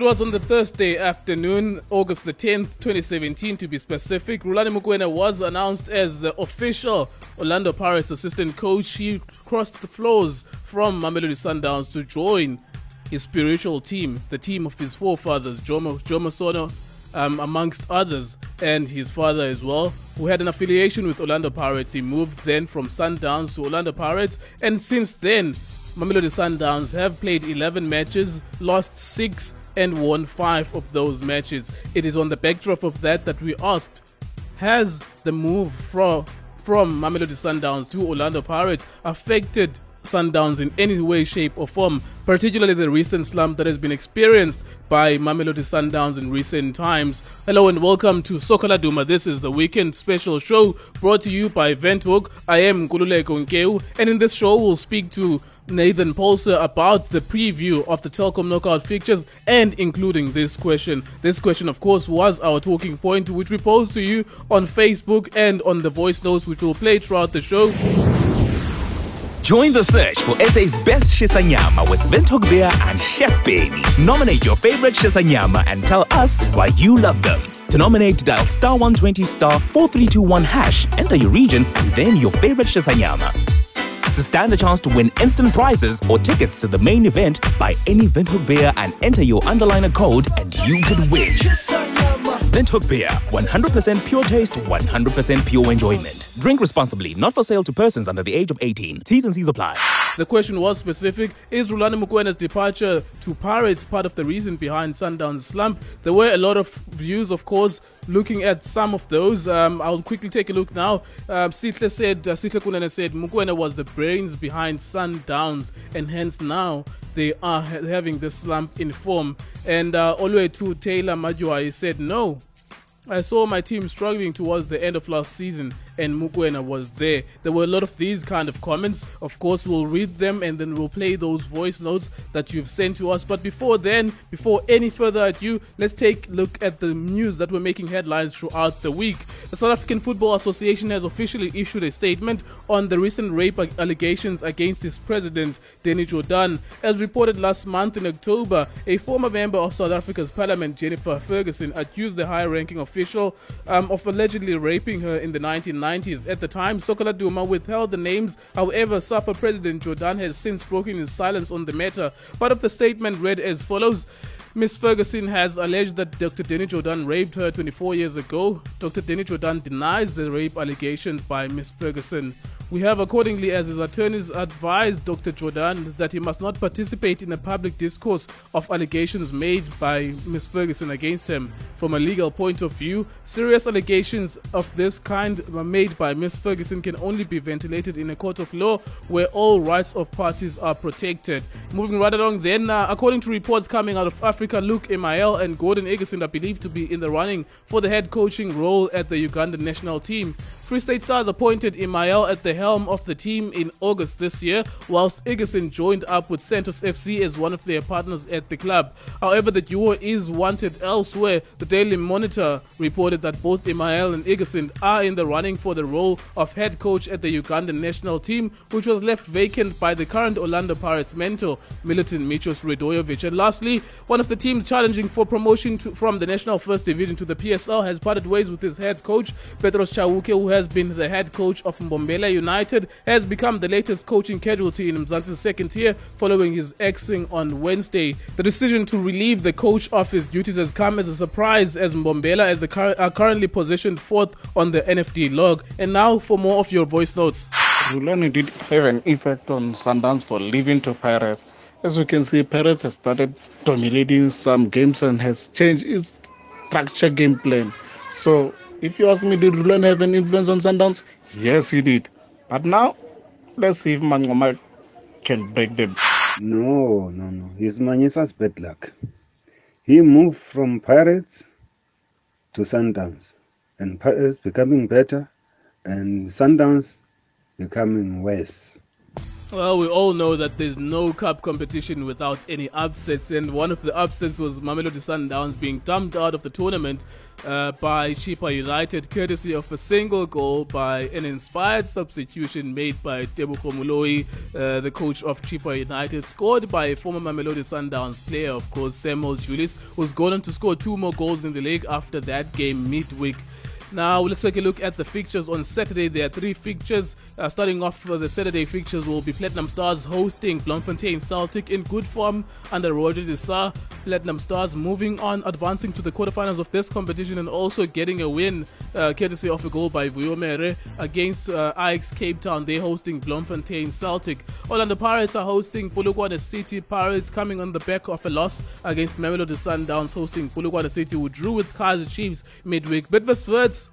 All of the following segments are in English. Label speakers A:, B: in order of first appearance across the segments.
A: It was on the Thursday afternoon, August the 10th, 2017 to be specific. Rhulani Mokwena was announced as the official Orlando Pirates assistant coach. He crossed the floors from Mamelodi Sundowns to join his spiritual team, the team of his forefathers, Jomo, Jomo Sono, um, amongst others, and his father as well, who had an affiliation with Orlando Pirates. He moved then from Sundowns to Orlando Pirates, and since then, Mamelodi Sundowns have played 11 matches, lost 6 and won 5 of those matches. It is on the backdrop of that that we asked, has the move from from Mamelodi Sundowns to Orlando Pirates affected Sundowns in any way, shape, or form, particularly the recent slump that has been experienced by Mamelodi Sundowns in recent times. Hello and welcome to Soccer Laduma. This is the weekend special show brought to you by Windhoek. I am Kululeko Nkeu, and in this show, we'll speak to Nathan Paulse about the preview of the Telkom knockout fixtures and including this question. This question, of course, was our talking point, which we posed to you on Facebook and on the voice notes, which we'll play throughout the show.
B: Join the search for SA's best Shisanyama with Windhoek Beer and Chef Baby. Nominate your favorite Shisanyama and tell us why you love them. To nominate, dial star 120 star 4321 hash, enter your region, and then your favorite Shisanyama. To stand a chance to win instant prizes or tickets to the main event, buy any Windhoek beer and enter your underliner code, and you could win. Windhoek Beer, 100% pure taste, 100% pure enjoyment. Drink responsibly, not for sale to persons under the age of 18. T's and C's apply.
A: The question was specific. Is Rhulani Mokwena's departure to Pirates part of the reason behind Sundown's slump? There were a lot of views, of course, looking at some of those. Um, I'll quickly take a look now. Um, Sihle said, uh, Sihle Kunene said, Mokwena was the brains behind Sundowns, and hence now they are ha- having this slump in form. And uh, all the way to Taylor Majuai said, no, I saw my team struggling towards the end of last season, and Mokwena was there. There were a lot of these kind of comments. Of course, we'll read them and then we'll play those voice notes that you've sent to us. But before then, before any further ado, let's take a look at the news that were making headlines throughout the week. The South African Football Association has officially issued a statement on the recent rape allegations against its president, Danny Jordaan. As reported last month in October, a former member of South Africa's parliament, Jennifer Ferguson, accused the high ranking official um, of allegedly raping her in the 1990s. At the time, Soccer Laduma withheld the names. However, SAFA President Jordaan has since broken his silence on the matter. Part of the statement read as follows. Miss Ferguson has alleged that Dr. Danny Jordaan raped her 24 years ago. Dr. Danny Jordaan denies the rape allegations by Miss Ferguson. We have accordingly, as his attorneys advised Dr. Jordaan that he must not participate in a public discourse of allegations made by Ms. Ferguson against him. From a legal point of view, serious allegations of this kind made by Ms. Ferguson can only be ventilated in a court of law where all rights of parties are protected. Moving right along, then, uh, according to reports coming out of Africa, Luc Eymael and Gordon Igesund are believed to be in the running for the head coaching role at the Ugandan national team. Free State Stars appointed Eymael at the helm of the team in August this year, whilst Igesund joined up with Santos FC as one of their partners at the club. However, the duo is wanted elsewhere. The Daily Monitor reported that both Eymael and Igesund are in the running for the role of head coach at the Ugandan national team, which was left vacant by the current Orlando Pirates mentor, Milutin Micho Sredojevic. And lastly, one of the teams challenging for promotion to, from the National First Division to the PSL has parted ways with his head coach, Petros Chauke, who has been the head coach of Mbombela United, has become the latest coaching casualty in Mzansi's second tier following his axing on Wednesday. The decision to relieve the coach of his duties has come as a surprise as Mbombela as cur- are currently positioned fourth on the NFD log. And now for more of your voice notes.
C: Rhulani did have an effect on Sundowns for leaving to Pirates. As we can see, Pirates has started dominating some games and has changed its structure game plan. So if you ask me, did Rhulani have an influence on Sundowns? Yes, he did. But now, let's see if Manqoba can break them.
D: No, no, no. He's Manyisa's bad luck. He moved from Pirates to Sundowns, and Pirates becoming better, and Sundowns becoming worse.
A: Well, we all know that there's no cup competition without any upsets, and one of the upsets was Mamelodi Sundowns being dumped out of the tournament uh, by Chippa United, courtesy of a single goal by an inspired substitution made by Tebogo Moloi, uh, the coach of Chippa United, scored by a former Mamelodi Sundowns player, of course, Samuel Julius, who's gone on to score two more goals in the league after that game midweek. Now, let's take a look at the fixtures on Saturday. There are three fixtures. Uh, starting off the Saturday fixtures will be Platinum Stars hosting Bloemfontein Celtic in good form under Roger de Sá. Platinum Stars moving on, advancing to the quarterfinals of this competition and also getting a win uh, courtesy of a goal by Vuyo Mere against uh, Ajax Cape Town. They're hosting Bloemfontein Celtic. Orlando Pirates are hosting Polokwane City. Pirates coming on the back of a loss against Mamelodi Sundowns hosting Polokwane City who drew with Kaizer Chiefs midweek.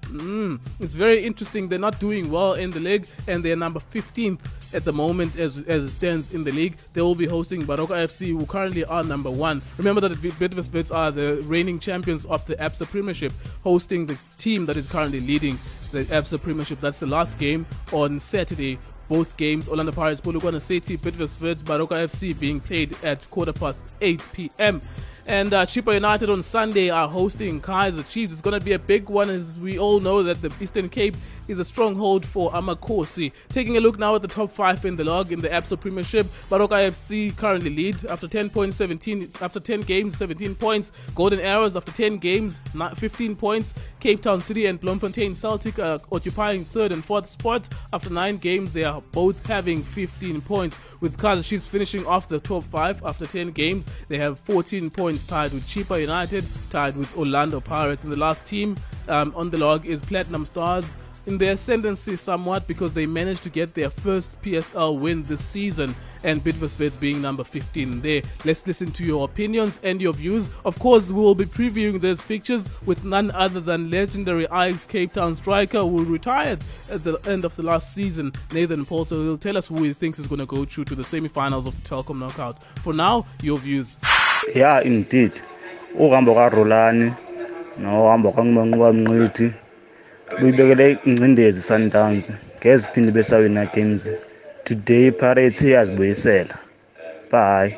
A: Mm, it's very interesting. They're not doing well in the league, and they're number 15th at the moment as, as it stands in the league. They will be hosting Baroka FC, who currently are number one. Remember that Bidvest are the reigning champions of the ABSA Premiership, hosting the team that is currently leading the ABSA Premiership. That's the last game on Saturday. Both games, Orlando Pirates, Polokwane City, Bidvest Baroka FC, being played at quarter past 8 p.m. And uh, Chippa United on Sunday are hosting Kaizer Chiefs. It's going to be a big one, as we all know that the Eastern Cape is a stronghold for Amakosi. Taking a look now at the top five in the log in the ABSA Premiership, Baroka FC currently lead after 10 points, 17 after 10 games, 17 points. Golden Arrows after 10 games, 15 points. Cape Town City and Bloemfontein Celtic are occupying third and fourth spot. After nine games, they are both having 15 points. With Kaizer Chiefs finishing off the top five after 10 games, they have 14 points tied with Chippa United, tied with Orlando Pirates. And the last team um, on the log is Platinum Stars in their ascendancy somewhat because they managed to get their first PSL win this season and Bidvest being number 15 there. Let's listen to your opinions and your views. Of course, we will be previewing those fixtures with none other than legendary Ajax Cape Town striker who retired at the end of the last season, Nathan Paulse. He'll tell us who he thinks is going to go through to the semi-finals of the Telkom Knockout. For now, your views.
E: Yeah indeed. Uhambo karolani nohambo kangumanquka mnqithi buyibekele ingcindezi sundowns ngeze phinde besawina games today pirates iyazibuyisela. Bye.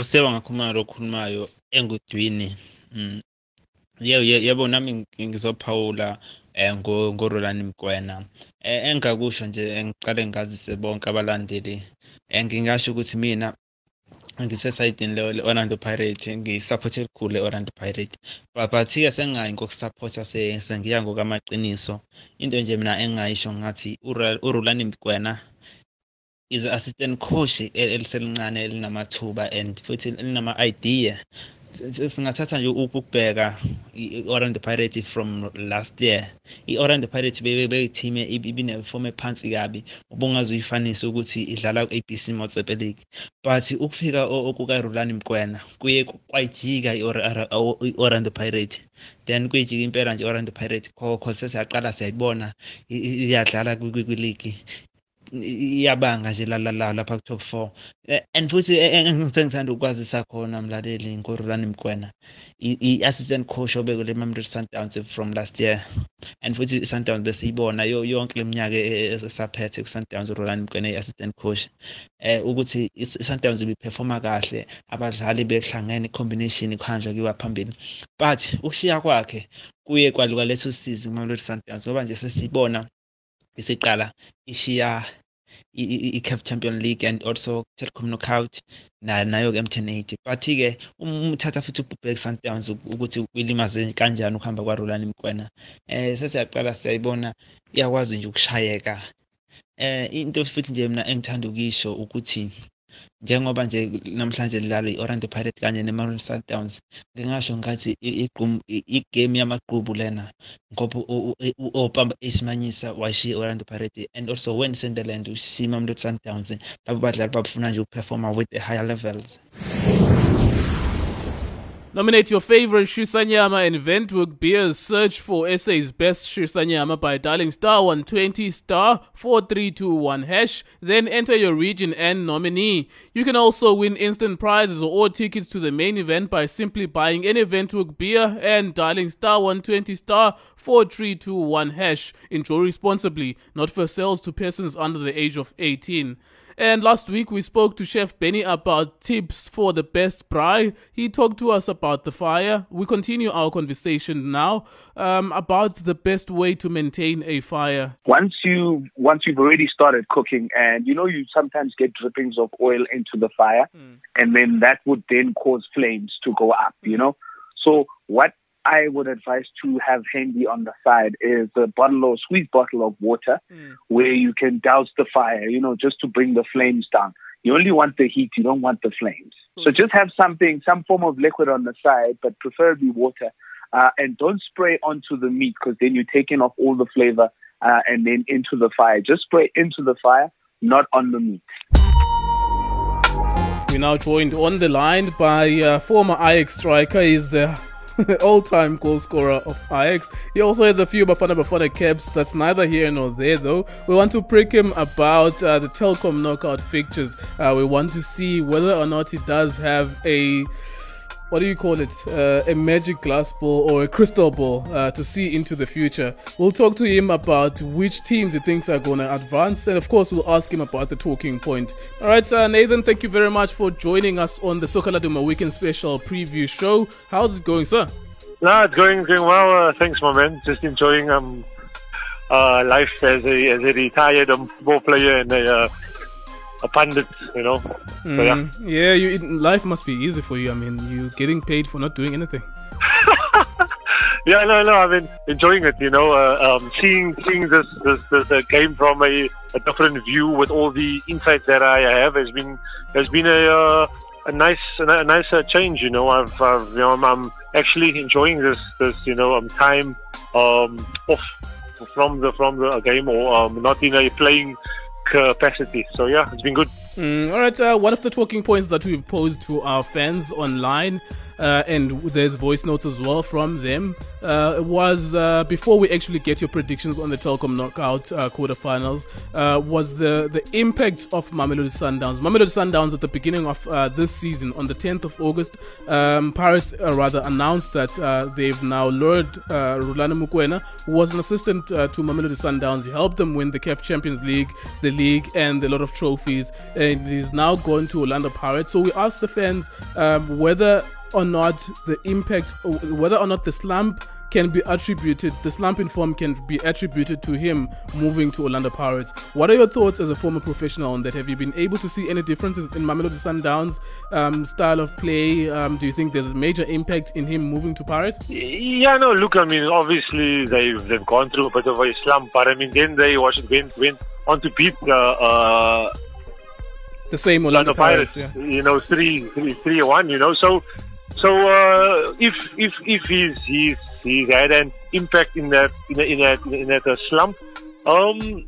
F: Useba ngakhuluma lokhulumayo engudwini. Mm. yebo yebo nami ngizophawula eh ngorolani mgwena. Eh engakusho nje ngiqale ngazise bonke abalandeli eh ngingasho ukuthi mina ngisesayidini le-orlando pirate ngisapothe elikhulu le-orlando pirate but-ke sengingayi ngokusapotha sengiya ngokamaqiniso into nje mina engingayisho ngathi urulani mgwena is assistant coach eliselincane elinamathuba and futhi elinama-idea singathatha nje ukubheka i-orlando pirates from last year. I-orlando pirates beyiteam ibinefomu ephansi kabi ubungaze uyifanise ukuthi idlala ku-abc motsepe league. But ukufika okukarulani mkwena kuye kwayijika i-orlando pirate. Then kuyijika impela nje i-orlando pirate. Khokho sesiyaqala siyayibona iyadlala kwiligi iyabanga nje la la lapha ku top 4 and futhi engithanda ukwazisa khona mlaleli ngorulani mkwena i-assistant coach obekele Mamelodi Sundowns from last year. And futhi Sundowns besiyibona yonke leminyaka esaphethe ku Sundowns urulani mkwena i-assistant coach. Eh ukuthi i-Sundowns ibiperforma kahle abadlali behlangene combination kuhanjwa kiwa phambili. But ukushiya kwakhe kuye kwaluka leso season Mamelodi Sundowns ngoba nje sesibona isiqala ishiya i-CAF Champion League and also Telkom Knockout nayo ke M1080 but-ke umthatha futhi ubhek Sundowns ukuthi uyilimaze kanjani ukuhamba kwaRolani Mkwena eh sesiyaqala siyayibona iyakwazi nje ukushayeka. Eh into futhi nje mina engithanda ukisho ukuthi njengoba nje namhlanje lidlalwa i-orlando pirates kanye ne-mamelodi sundowns ngingasho ngathi igame yamaqhubu lena ngoba u-opamba isimanyisa washiya i-orlando pirates and also when sunderland ushiya i-mamelodi sundowns labo badlali babafuna nje ukuperforma with the higher levels
A: Nominate your favorite Shisanyama and Windhoek beers. Search for SA's best Shisanyama by dialing star 120 star 4321 hash. Then enter your region and nominee. You can also win instant prizes or tickets to the main event by simply buying any Windhoek beer and dialing star 120 star 4321 hash. Enjoy responsibly, not for sales to persons under the age of 18. And last week we spoke to Chef Benny about tips for the best braai. He talked to us about the fire. We continue our conversation now um, about the best way to maintain a fire.
G: Once you once you've already started cooking, and you know you sometimes get drippings of oil into the fire, mm. and then that would then cause flames to go up. You know, so what I would advise to have handy on the side is a bottle or squeeze bottle of water mm. where you can douse the fire, you know, just to bring the flames down. You only want the heat, you don't want the flames. Mm. So just have something, some form of liquid on the side, but preferably water. Uh, and don't spray onto the meat because then you're taking off all the flavor uh, and then into the fire. Just spray into the fire, not on the meat.
A: We're now joined on the line by uh, former Ajax striker. He's the all-time goal scorer of Ajax. He also has a few Bafana Bafana caps. That's neither here nor there, though. We want to prick him about uh, the Telkom knockout fixtures. Uh, we want to see whether or not he does have a what do you call it? Uh, a magic glass ball or a crystal ball uh, to see into the future. We'll talk to him about which teams he thinks are going to advance, and of course, we'll ask him about the talking point. All right, uh, Nathan, thank you very much for joining us on the Soccer Laduma Weekend Special preview show. How's it going, sir?
H: No, it's going going well. Uh, thanks, my man. Just enjoying um uh, life as a as a retired um, football player and a uh, a pundit, you know. Mm, so, yeah,
A: mm, yeah you, life must be easy for you. I mean, you're getting paid for not doing anything.
H: yeah, no, no. I've been enjoying it. You know, uh, um, seeing seeing this this, this uh, game from a, a, different view with all the insight that I have has been has been a uh, a nice a nice uh, change. You know, I've, I've you know I'm, I'm, actually enjoying this this you know um, time um, off from the from the game or um, not in a playing Uh, capacity. So yeah, it's been good.
A: Mm, all right. Uh, one of the talking points that we've posed to our fans online uh, and there's voice notes as well from them. Uh, was uh, before we actually get your predictions on the Telkom knockout uh, quarterfinals, uh, was the the impact of Mamelodi Sundowns. Mamelodi Sundowns at the beginning of uh, this season, on the 10th of August, um, Paris rather announced that they've now lured Rhulani Mokwena, who was an assistant to Mamelodi Sundowns. He helped them win the CAF Champions League, the league, and a lot of trophies. He's now gone to Orlando Pirates. So we asked the fans um, whether or not the impact, whether or not the slump can be attributed, the slump in form can be attributed to him moving to Orlando Pirates. What are your thoughts as a former professional on that? Have you been able to see any differences in Mamelodi Sundowns' um, style of play? Um, do you think there's a major impact in him moving to Pirates?
H: Yeah, no, look, I mean, obviously they've, they've gone through a bit of a slump, but I mean, then they went, went on to beat the. Uh,
A: the same Orlando, Pirates, Pirates yeah.
H: you know, three, three, three, one, you know. So so uh, if if if he's he's he's had an impact in that in a, in that in that uh, slump, um,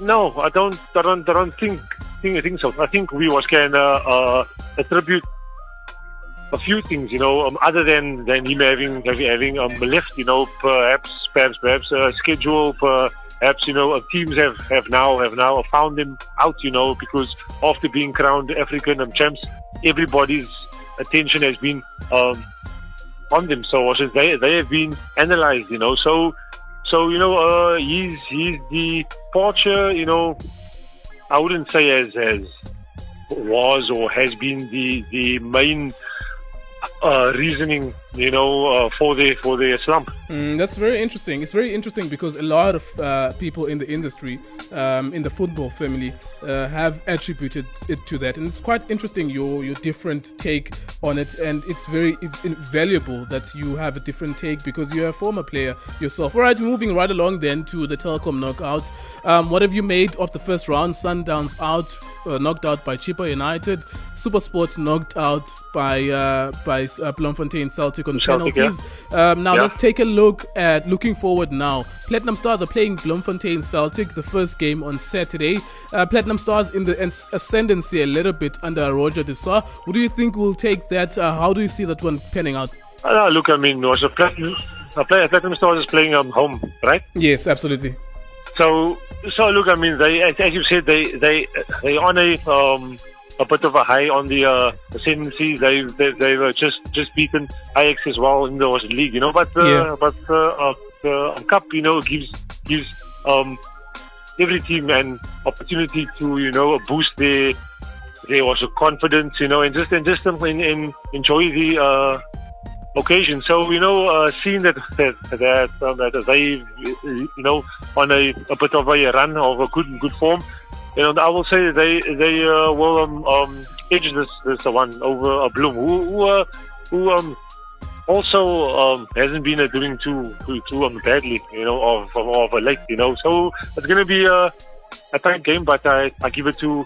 H: no, I don't I don't I don't think think I think so. I think we was can uh, uh, attribute a few things, you know, um, other than than him having having, having um, left, you know, perhaps perhaps perhaps a schedule, perhaps you know, uh, teams have have now have now found him out, you know, because after being crowned African um, champs, everybody's attention has been um, on them. So they they have been analyzed, you know. So so you know uh, he's he's the Porsche, you know. I wouldn't say as as was or has been the the main uh, reasoning, you know, uh, for the for the slump.
A: Mm, that's very interesting. It's very interesting because a lot of uh, people in the industry, um, in the football family, uh, have attributed it to that, and it's quite interesting your your different take on it, and it's very valuable that you have a different take because you're a former player yourself. All right, moving right along then to the Telkom knockout. Um, what have you made of the first round? Sundowns out, uh, knocked out by Chippa United. Super Sports knocked out by by uh, Bloemfontein Celtic on Celtic, penalties. Yeah. Um, now yeah. let's take a look at looking forward now. Platinum Stars are playing Bloemfontein Celtic, the first game on Saturday. Uh, Platinum Stars in the ascendancy a little bit under Roger De Sá. What do you think will take that? Uh, how do you see that one panning out?
H: Uh, look, I mean, was a Platinum, a Platinum Stars is playing um, home, right?
A: Yes, absolutely.
H: So, so look, I mean, they, as you said, they they they on a um, a bit of a high on the uh, ascendancy. They they they were just just beaten Ajax as well in the league, you know. But uh, yeah. but uh, uh, the cup, you know, gives gives um every team an opportunity to you know boost their their also confidence, you know, and just and just in, in, enjoy the uh, occasion. So you know, uh, seeing that that that, um, that they you know on a, a bit of a run of a good good form, you know, I will say they they uh, will um, um, edge this this one over a Bloem who who, uh, who um also um, hasn't been uh, doing too too, too um, badly, you know, of of, of late, you know. So it's to be a a tight game, but I I give it to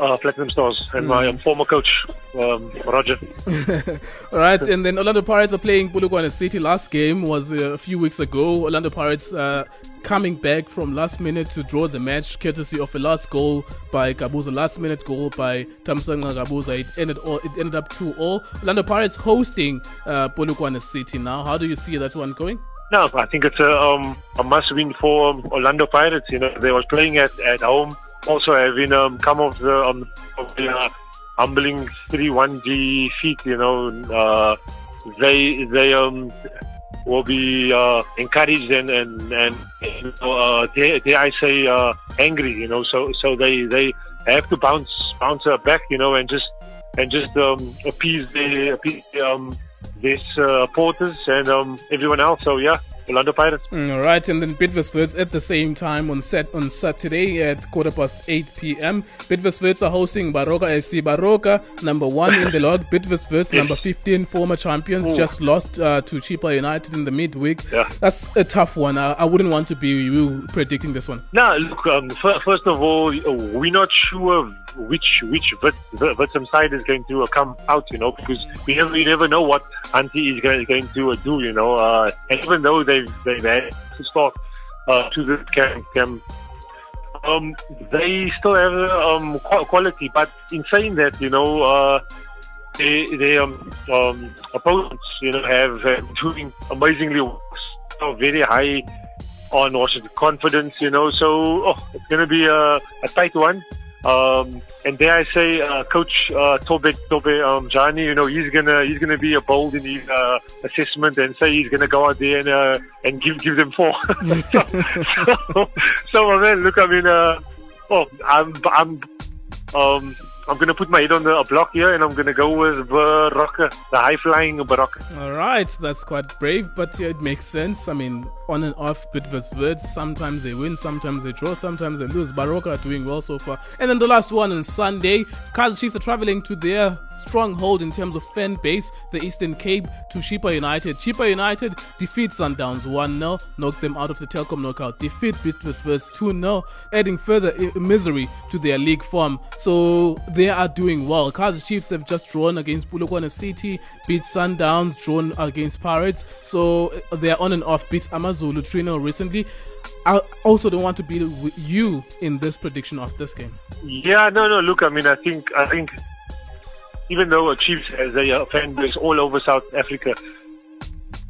H: uh, Platinum Stars and my um, former coach, um, Roger.
A: All right, and then Orlando Pirates are playing Polokwane City. Last game was uh, a few weeks ago. Orlando Pirates uh, coming back from last minute to draw the match, courtesy of a last goal by Gabuza, last minute goal by Thamsanqa Gabuza. It ended all, it ended up 2 all. Orlando Pirates hosting uh, Polokwane City now. How do you see that one going?
H: No, I think it's a, um, a must win for Orlando Pirates. You know, they were playing at, at home also having um, come off the, um, of the uh, humbling 3-1 defeat, you know, uh, they they um will be uh, encouraged and and and you know, uh, dare, dare I say uh, angry, you know. So so they they have to bounce bounce back, you know, and just and just um, appease the appease um, these uh, porters and um, everyone else. So yeah, Orlando Pirates.
A: Mm, all right, and then Bidvest at the same time on set on Saturday at quarter past 8 p.m. Bidvest are hosting Baroka FC. Baroka, number one in the log. Bidvest number 15, former champions, Ooh. just lost uh, to Chippa United in the midweek.
H: Yeah.
A: That's a tough one. I, I, wouldn't want to be you predicting this one.
H: No, look, um, first of all, we're not sure which which Witsum side is going to uh, come out, you know, because we never never know what Antti is going, going to uh, do, you know. Uh, even though they've they've had to start uh, to the camp, camp um, they still have um, quality. But in saying that, you know, uh, they, they um, um, opponents, you know, have uh, doing amazingly so very high on Washington confidence, you know. So oh, it's going to be a, a tight one. Um, and dare I say, uh, Coach uh, Tobe Tobe um, Johnny, you know, he's gonna he's gonna be a bold in his uh, assessment and say he's gonna go out there and uh, and give give them four. so, so, so, man, look, I mean, uh, oh, I'm I'm um I'm going to put my head on the block here and I'm going to go with Baroka, the high flying Baroka.
A: All right, that's quite brave, but yeah, it makes sense. I mean, on and off, versus words. Sometimes they win, sometimes they draw, sometimes they lose. Baroka are doing well so far. And then the last one on Sunday, Kaizer Chiefs are traveling to their stronghold in terms of fan base, the Eastern Cape, to Chippa United. Chippa United defeat Sundowns 1 0, knock them out of the Telkom knockout. Defeat Bidvest first 2 0, adding further eh, misery to their league form. So they are doing well. Kaizer Chiefs have just drawn against Polokwane City, beat Sundowns, drawn against Pirates. So eh, they are on and off, beat Amazulu Trino recently. I also don't want to be with you in this prediction of this game.
H: Yeah, no, no. Look, I mean, I think, I think, even though Chiefs has a fan base all over South Africa,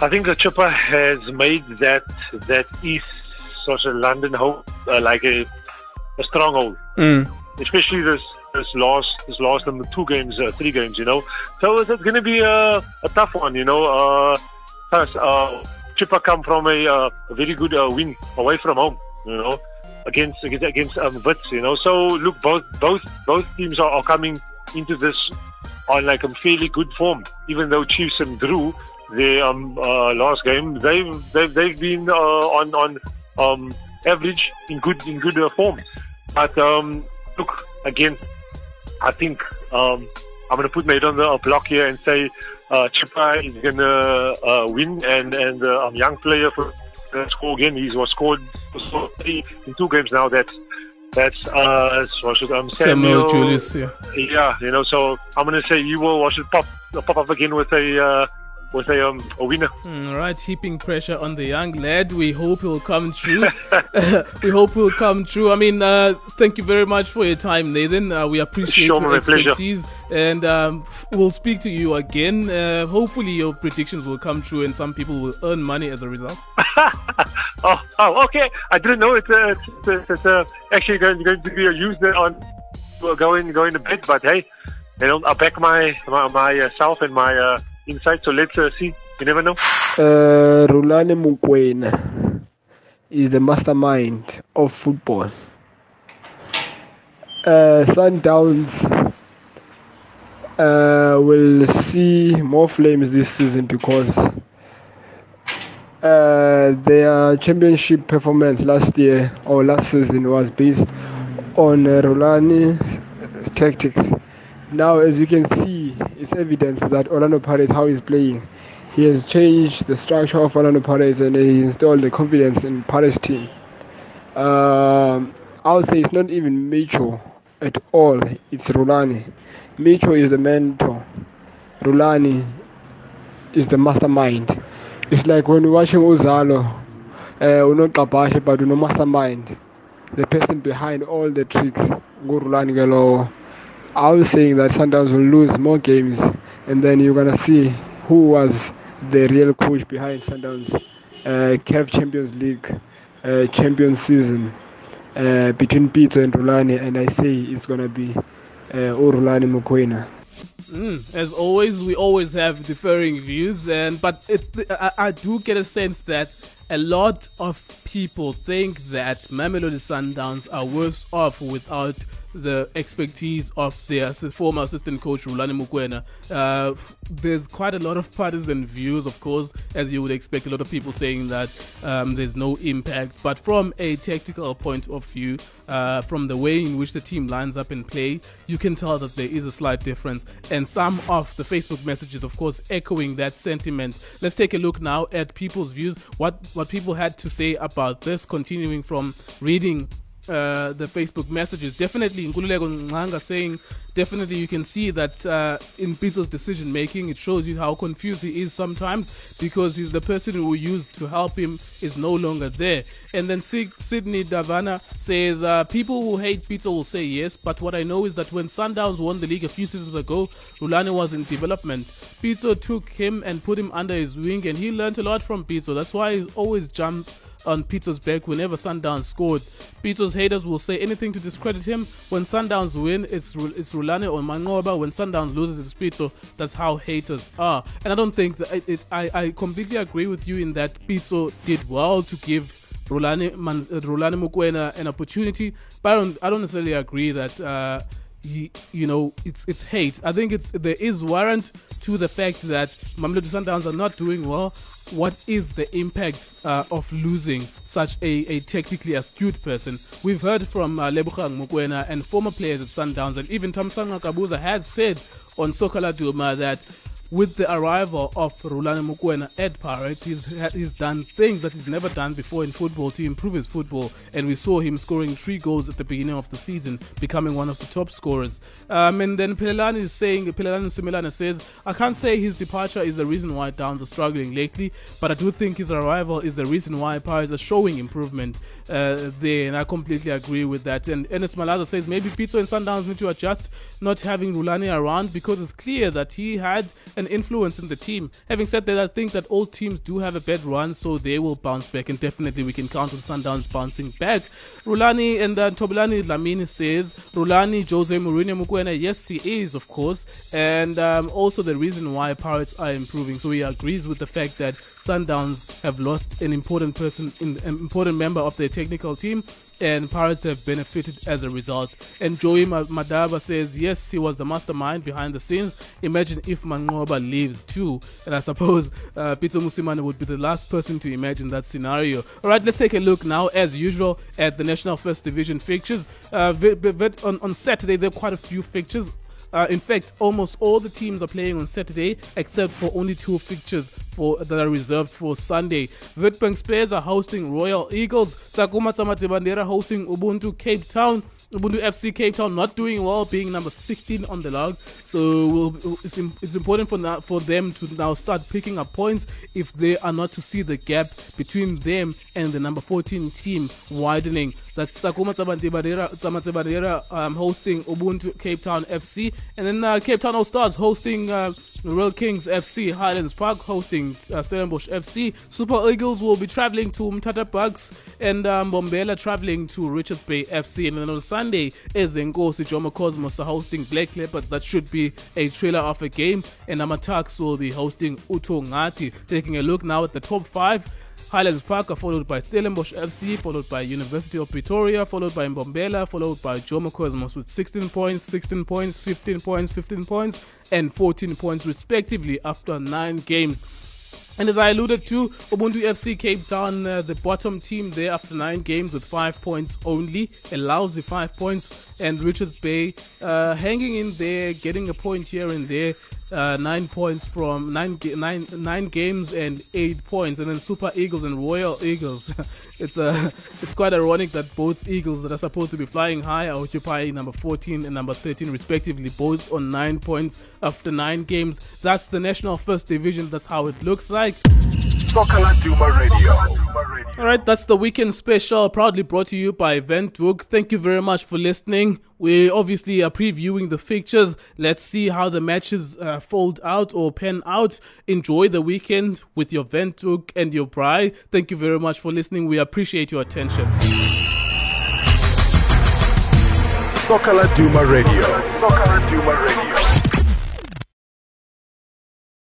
H: I think the Chippa has made that that East sort of London home uh, like a, a stronghold,
A: mm.
H: especially this this last this last number two games, uh, three games, you know. So it's, it's going to be a, a tough one, you know. Uh, uh, Chippa come from a, uh, a very good uh, win away from home, you know, against against, against um, Wits, you know. So look, both both both teams are, are coming into this on like a fairly good form, even though Chiefs and drew their um, uh, last game. They've they've, they've been uh, on on um, average in good in good uh, form. But um, look again, I think um, I'm going to put head on the block here and say uh, Chippa is going to uh, win, and and uh, um, young player for uh, score again. He was scored in two games now. That's that's uh, what should, um, Samuel,
A: Samuel Julius. Yeah.
H: yeah, you know. So I'm going to say you will. What should pop pop up again with a. Uh, was a, um, a winner.
A: All right, heaping pressure on the young lad. We hope he'll come true. we hope he'll come true. I mean, uh, thank you very much for your time, Nathan. Uh, we appreciate
H: sure,
A: your
H: expertise.
A: And um, we'll speak to you again. Uh, hopefully, your predictions will come true and some people will earn money as a result.
H: oh, oh, okay. I didn't know it's, uh, it's, it's uh, actually going, going to be used on going going to bed, but hey, you know, I back my, my myself and my uh, inside. So let's uh, see. You never know.
C: Uh, Rhulani Mokwena.
I: is the mastermind of football. Uh, Sundowns uh, will see more flames this season because uh, their championship performance last year or last season was based on uh, Rhulani tactics. Now, as you can see, it's evidence that Orlando Pirates, how he's playing, he has changed the structure of Orlando Pirates and he installed the confidence in Pirates team. Um, I would say it's not even Mitchell at all, it's Rhulani. Micho is the mentor. Rhulani is the mastermind. It's like when you're watching Uzalo, uh, unoqabashe but no mastermind. The person behind all the tricks, Gurulani Galo. I was saying that Sundowns will lose more games and then you're gonna see who was the real coach behind Sundowns uh, CAF Champions League uh, champion season uh, between Pitso and Rhulani and I say it's gonna be uh, Urulani Mokwena.
A: Mm, as always, we always have differing views, and but it, I, I, do get a sense that a lot of people think that Mamelodi Sundowns are worse off without the expertise of their former assistant coach Rhulani Mokwena. Uh, there's quite a lot of partisan views, of course, as you would expect. A lot of people saying that um, there's no impact, but from a tactical point of view, uh, from the way in which the team lines up and play, you can tell that there is a slight difference. And some of the Facebook messages, of course, echoing that sentiment. Let's take a look now at people's views. What what people had to say about this. Continuing from reading uh, the Facebook messages. Definitely, Nkululeko Nganga saying, definitely you can see that uh, in Pitso's decision making, it shows you how confused he is sometimes because he's the person who used to help him is no longer there. And then Sydney Davana says, uh, people who hate Pitso will say yes, but what I know is that when Sundowns won the league a few seasons ago, Rhulani was in development. Pitso took him and put him under his wing, and he learned a lot from Pitso. That's why he's always jumped on Pitso's back whenever Sundowns scored. Pitso's haters will say anything to discredit him. When Sundowns win, it's it's Rhulani or Manqoba. When Sundowns loses, it's Pitso. That's how haters are. And I don't think that it, it, I, I completely agree with you in that Pitso did well to give Rhulani, Man, Rhulani Mokwena an opportunity. But I don't, I don't necessarily agree that. Uh, you, you, know it's it's hate. I think it's there is warrant to the fact that Mamelodi Sundowns are not doing well what is the impact uh, of losing such a, a technically astute person? We've heard from uh, Lebogang Mokoena and former players at Sundowns, and even Thamsanqa Gabuza has said on Soccer Laduma that with the arrival of Rhulani Mokwena at Pirates, he's, he's done things that he's never done before in football to improve his football. And we saw him scoring three goals at the beginning of the season, becoming one of the top scorers. Um, and then Pelelani is saying, Pelelani Similana says, I can't say his departure is the reason why Downs are struggling lately, but I do think his arrival is the reason why Pirates are showing improvement uh, there. And I completely agree with that. And Enes Malaza says, maybe Pitso and Sundowns need to adjust not having Rhulani around because it's clear that he had an influence in the team. Having said that, I think that all teams do have a bad run, so they will bounce back, and definitely we can count on Sundowns bouncing back. Rhulani and uh, Tobilani Lamini says, Rhulani, Jose Mourinho Mokwena, yes, he is, of course, and um, also the reason why Pirates are improving. So he agrees with the fact that Sundowns have lost an important person, an important member of their technical team, and Pirates have benefited as a result. And Joey Madaba says, yes, he was the mastermind behind the scenes. Imagine if Leaves too. And I suppose uh, Pitso Mosimane would be the last person to imagine that scenario. All right, let's take a look now, as usual, at the National First Division fixtures. Uh, on, on Saturday, there are quite a few fixtures. Uh, in fact, almost all the teams are playing on Saturday, except for only two fixtures for that are reserved for Sunday. Witbank Spurs are hosting Royal Eagles. Sakuma Samate Bandera hosting Ubuntu Cape Town. Ubuntu FC Cape Town not doing well, being number 16 on the log. So we'll, it's, it's important for now, for them to now start picking up points if they are not to see the gap between them and the number 14 team widening. That's Sakuma Tsamatebadera um, hosting Ubuntu Cape Town FC, and then uh, Cape Town All Stars hosting. Uh, Royal Kings FC, Highlands Park hosting uh, Stellenbosch FC. Super Eagles will be traveling to Mthatha Bucks and um, Mbombela traveling to Richards Bay FC. And then on Sunday, Ezenkosi Jomo Cosmos hosting Black Leopards. That should be a trailer of a game. And AmaTuks will be hosting Utongati. Taking a look now at the top five. Highlands Park followed by Stellenbosch FC, followed by University of Pretoria, followed by Mbombela, followed by Jomo Cosmos with 16 points, 16 points, 15 points, 15 points, and 14 points respectively after nine games. And as I alluded to, Ubuntu FC Cape Town, uh, the bottom team there after nine games with five points only, a lousy five points. And Richards Bay uh, hanging in there, getting a point here and there. Uh, nine points from nine, nine, nine games and eight points, and then Super Eagles and Royal Eagles. it's uh, it's quite ironic that both Eagles that are supposed to be flying high are occupying number 14 and number 13 respectively, both on nine points after nine games. That's the National First Division. That's how it looks like.
J: Soccer Laduma Radio.
A: All right, that's the weekend special, proudly brought to you by Windhoek. Thank you very much for listening. We obviously are previewing the fixtures. Let's see how the matches uh, fold out or pan out. Enjoy the weekend with your Windhoek and your bride. Thank you very much for listening. We appreciate your attention.
J: Soccer Laduma Radio. Soccer Laduma Radio.